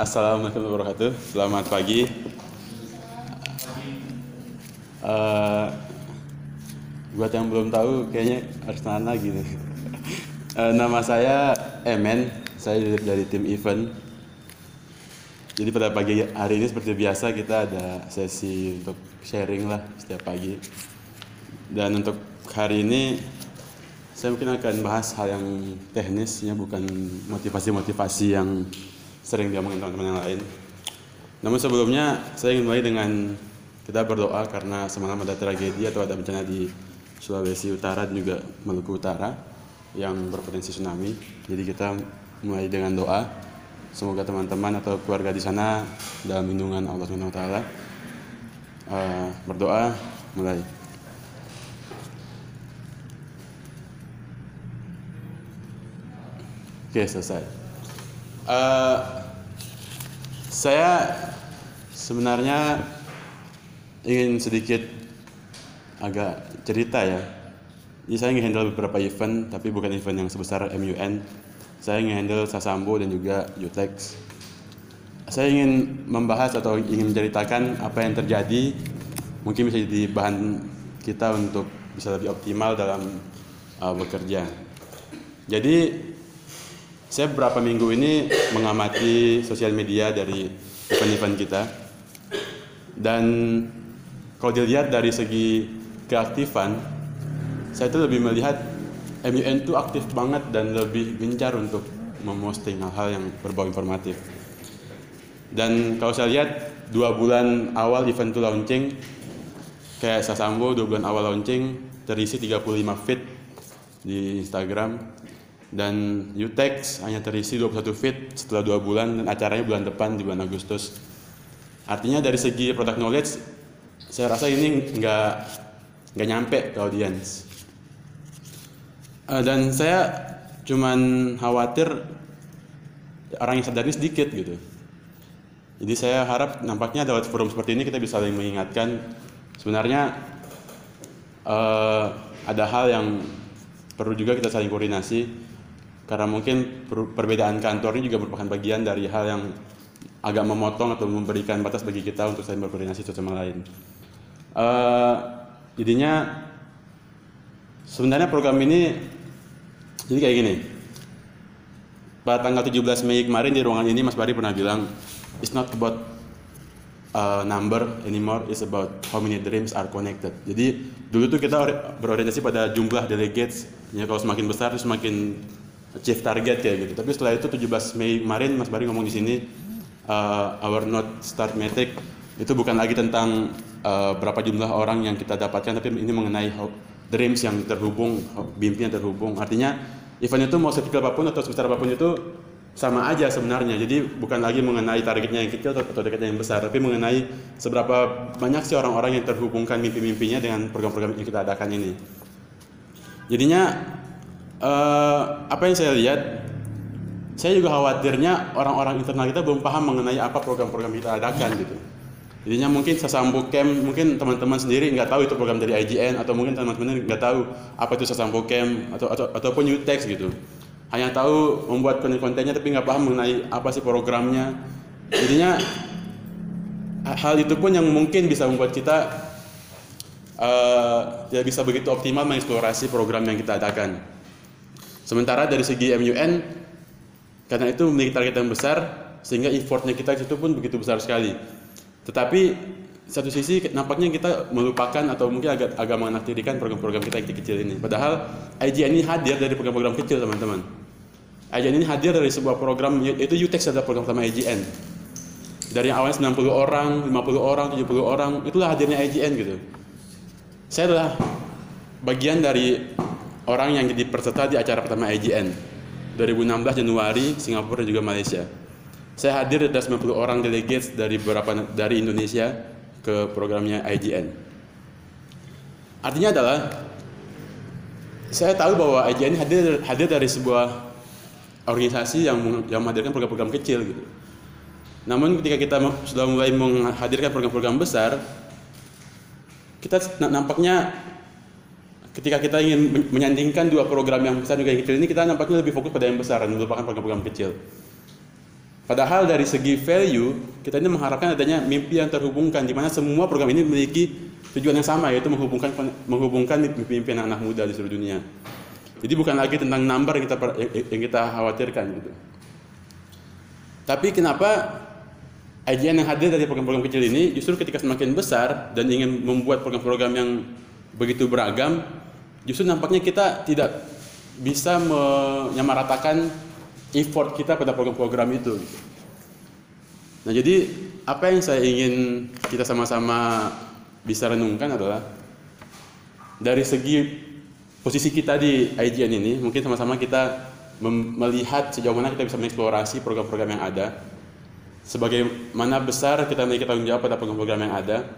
Assalamualaikum warahmatullahi wabarakatuh. Selamat pagi. Eh, buat yang belum tahu, kayaknya harus nana gitu. Eh, nama saya Emen, saya dari, dari tim event. Jadi pada pagi hari ini seperti biasa kita ada sesi untuk sharing lah setiap pagi. Dan untuk hari ini saya mungkin akan bahas hal yang teknisnya bukan motivasi-motivasi yang sering diomongin teman-teman yang lain. Namun sebelumnya saya ingin mulai dengan kita berdoa karena semalam ada tragedi atau ada bencana di Sulawesi Utara dan juga Maluku Utara yang berpotensi tsunami. Jadi kita mulai dengan doa. Semoga teman-teman atau keluarga di sana dalam lindungan Allah Subhanahu wa taala. Eh, berdoa mulai. Oke, selesai. Eh, saya sebenarnya ingin sedikit agak cerita ya. Jadi saya nge-handle beberapa event, tapi bukan event yang sebesar MUN. Saya nge-handle Sasambo dan juga Utex. Saya ingin membahas atau ingin menceritakan apa yang terjadi, mungkin bisa jadi bahan kita untuk bisa lebih optimal dalam uh, bekerja. Jadi saya beberapa minggu ini mengamati sosial media dari event-event kita. Dan kalau dilihat dari segi keaktifan saya itu lebih melihat MUN itu aktif banget dan lebih gencar untuk memposting hal-hal yang berbau informatif. Dan kalau saya lihat dua bulan awal event itu launching kayak Sasambo dua bulan awal launching terisi 35 feed di Instagram dan Utex hanya terisi 21 feet setelah dua bulan dan acaranya bulan depan di bulan Agustus. Artinya dari segi product knowledge, saya rasa ini nggak nggak nyampe ke audiens. Uh, dan saya cuman khawatir orang yang sadar ini sedikit gitu. Jadi saya harap nampaknya lewat forum seperti ini kita bisa saling mengingatkan sebenarnya uh, ada hal yang perlu juga kita saling koordinasi karena mungkin perbedaan kantor ini juga merupakan bagian dari hal yang agak memotong atau memberikan batas bagi kita untuk saling berkoordinasi satu sama lain. Uh, jadinya sebenarnya program ini jadi kayak gini. Pada tanggal 17 Mei kemarin di ruangan ini Mas Bari pernah bilang it's not about uh, number anymore, it's about how many dreams are connected. Jadi dulu tuh kita berorientasi pada jumlah delegates. Ya kalau semakin besar semakin achieve target kayak gitu. Tapi setelah itu 17 Mei kemarin Mas Bari ngomong di sini uh, our not start metric itu bukan lagi tentang uh, berapa jumlah orang yang kita dapatkan tapi ini mengenai dreams yang terhubung, mimpi yang terhubung. Artinya event itu mau sekecil apa pun atau sebesar apa pun itu sama aja sebenarnya. Jadi bukan lagi mengenai targetnya yang kecil atau targetnya yang besar, tapi mengenai seberapa banyak sih orang-orang yang terhubungkan mimpi-mimpinya dengan program-program yang kita adakan ini. Jadinya uh, apa yang saya lihat, saya juga khawatirnya orang-orang internal kita belum paham mengenai apa program-program kita adakan gitu. Jadinya mungkin Sasambo Camp, mungkin teman-teman sendiri nggak tahu itu program dari IGN atau mungkin teman-teman nggak tahu apa itu Sasambo Camp atau, atau ataupun Utex gitu. Hanya tahu membuat konten-kontennya tapi nggak paham mengenai apa sih programnya. Jadinya hal itu pun yang mungkin bisa membuat kita uh, tidak bisa begitu optimal mengeksplorasi program yang kita adakan. Sementara dari segi MUN, karena itu memiliki target yang besar, sehingga effortnya kita itu pun begitu besar sekali. Tetapi satu sisi nampaknya kita melupakan atau mungkin agak agak menganaktirikan program-program kita yang kecil ini. Padahal IGN ini hadir dari program-program kecil teman-teman. IGN ini hadir dari sebuah program yaitu UTEX adalah program pertama IGN. Dari yang awalnya 90 orang, 50 orang, 70 orang, itulah hadirnya IGN gitu. Saya adalah bagian dari orang yang jadi peserta di acara pertama IGN 2016 Januari Singapura dan juga Malaysia. Saya hadir ada 90 orang delegates dari beberapa dari Indonesia ke programnya IGN. Artinya adalah saya tahu bahwa IGN hadir hadir dari sebuah organisasi yang yang menghadirkan program-program kecil gitu. Namun ketika kita sudah mulai menghadirkan program-program besar, kita nampaknya ketika kita ingin menyandingkan dua program yang besar juga yang kecil ini kita nampaknya lebih fokus pada yang besar dan melupakan program-program kecil. Padahal dari segi value, kita ini mengharapkan adanya mimpi yang terhubungkan, di mana semua program ini memiliki tujuan yang sama, yaitu menghubungkan menghubungkan mimpi-mimpi anak-anak muda di seluruh dunia. Jadi bukan lagi tentang number yang kita yang kita khawatirkan gitu. Tapi kenapa IGN yang hadir dari program-program kecil ini justru ketika semakin besar dan ingin membuat program-program yang begitu beragam, justru nampaknya kita tidak bisa menyamaratakan effort kita pada program-program itu. Nah jadi apa yang saya ingin kita sama-sama bisa renungkan adalah dari segi posisi kita di IGN ini mungkin sama-sama kita melihat sejauh mana kita bisa mengeksplorasi program-program yang ada sebagaimana besar kita memiliki tanggung jawab pada program-program yang ada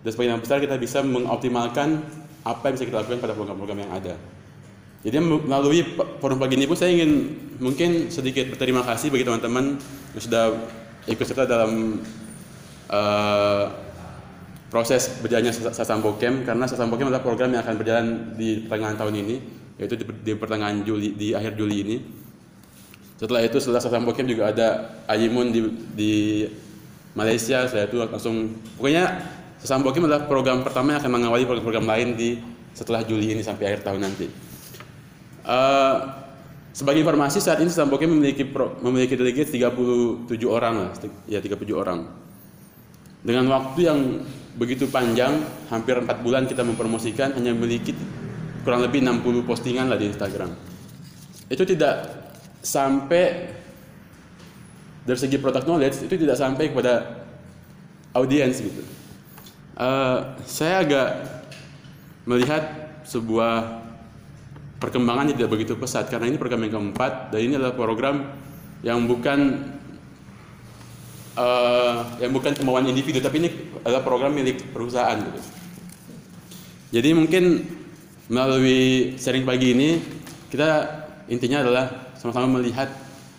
dan sebagaimana besar kita bisa mengoptimalkan apa yang bisa kita lakukan pada program-program yang ada. Jadi melalui forum pagi ini pun saya ingin mungkin sedikit berterima kasih bagi teman-teman yang sudah ikut serta dalam uh, proses berjalannya Sasambo Camp karena Sasambo Camp adalah program yang akan berjalan di pertengahan tahun ini yaitu di, di pertengahan Juli di akhir Juli ini. Setelah itu setelah Sasambo Camp juga ada Ayimun di, di Malaysia saya itu langsung pokoknya Sasambo Camp adalah program pertama yang akan mengawali program-program lain di setelah Juli ini sampai akhir tahun nanti. Uh, sebagai informasi saat ini Samboke memiliki pro, memiliki delegate 37 orang lah, ya 37 orang. Dengan waktu yang begitu panjang, hampir 4 bulan kita mempromosikan hanya memiliki kurang lebih 60 postingan lah di Instagram. Itu tidak sampai dari segi product knowledge itu tidak sampai kepada audiens gitu. Uh, saya agak melihat sebuah perkembangannya tidak begitu pesat karena ini program yang keempat dan ini adalah program yang bukan uh, yang bukan kemauan individu tapi ini adalah program milik perusahaan gitu. Jadi mungkin melalui sharing pagi ini kita intinya adalah sama-sama melihat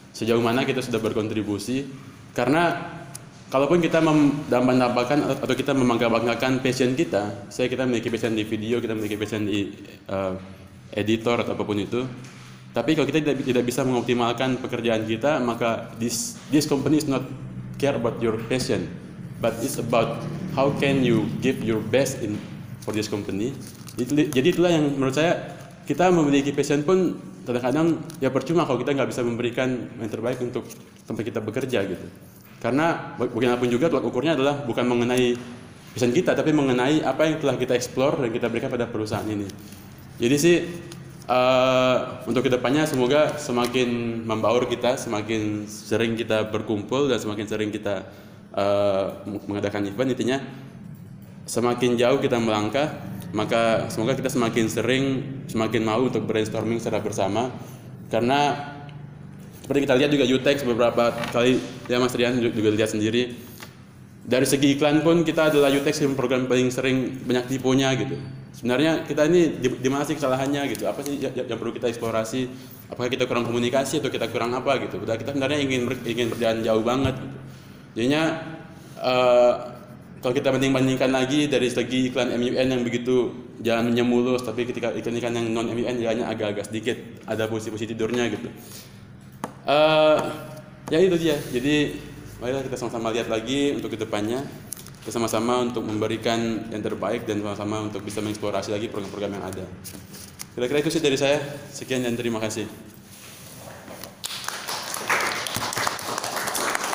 sejauh mana kita sudah berkontribusi karena kalaupun kita mendambakan atau kita memangga-banggakan passion kita, saya kita memiliki passion di video, kita memiliki passion di uh, editor atau apa pun itu. Tapi kalau kita tidak, tidak bisa mengoptimalkan pekerjaan kita, maka this this company is not care about your passion, but it's about how can you give your best in for this company. Jadi itulah yang menurut saya kita memiliki passion pun kadang-kadang ya percuma kalau kita nggak bisa memberikan yang terbaik untuk tempat kita bekerja gitu. Karena bagaimanapun juga tolak ukurnya adalah bukan mengenai passion kita, tapi mengenai apa yang telah kita explore dan kita berikan pada perusahaan ini. Jadi sih uh, untuk ke depannya semoga semakin membaur kita, semakin sering kita berkumpul dan semakin sering kita uh, mengadakan event intinya semakin jauh kita melangkah maka semoga kita semakin sering semakin mau untuk brainstorming secara bersama karena seperti kita lihat juga Utex beberapa kali ya Mas Rian juga lihat sendiri. Dari segi iklan pun kita adalah Utex yang program paling sering banyak tipunya gitu. Sebenarnya kita ini di, di mana sih kesalahannya gitu? Apa sih yang, yang perlu kita eksplorasi? Apakah kita kurang komunikasi atau kita kurang apa gitu? Kita sebenarnya ingin ber, ingin berjalan jauh banget gitu. jadinya uh, kalau kita banding bandingkan lagi dari segi iklan MUN yang begitu jalannya mulus tapi ketika iklan-iklan yang non MUN jalannya agak-agak sedikit ada posisi-posisi tidurnya gitu uh, ya itu dia jadi marilah kita sama-sama lihat lagi untuk ke depannya bersama-sama untuk memberikan yang terbaik dan sama-sama untuk bisa mengeksplorasi lagi program-program yang ada. Kira-kira itu sih dari saya. Sekian dan terima kasih.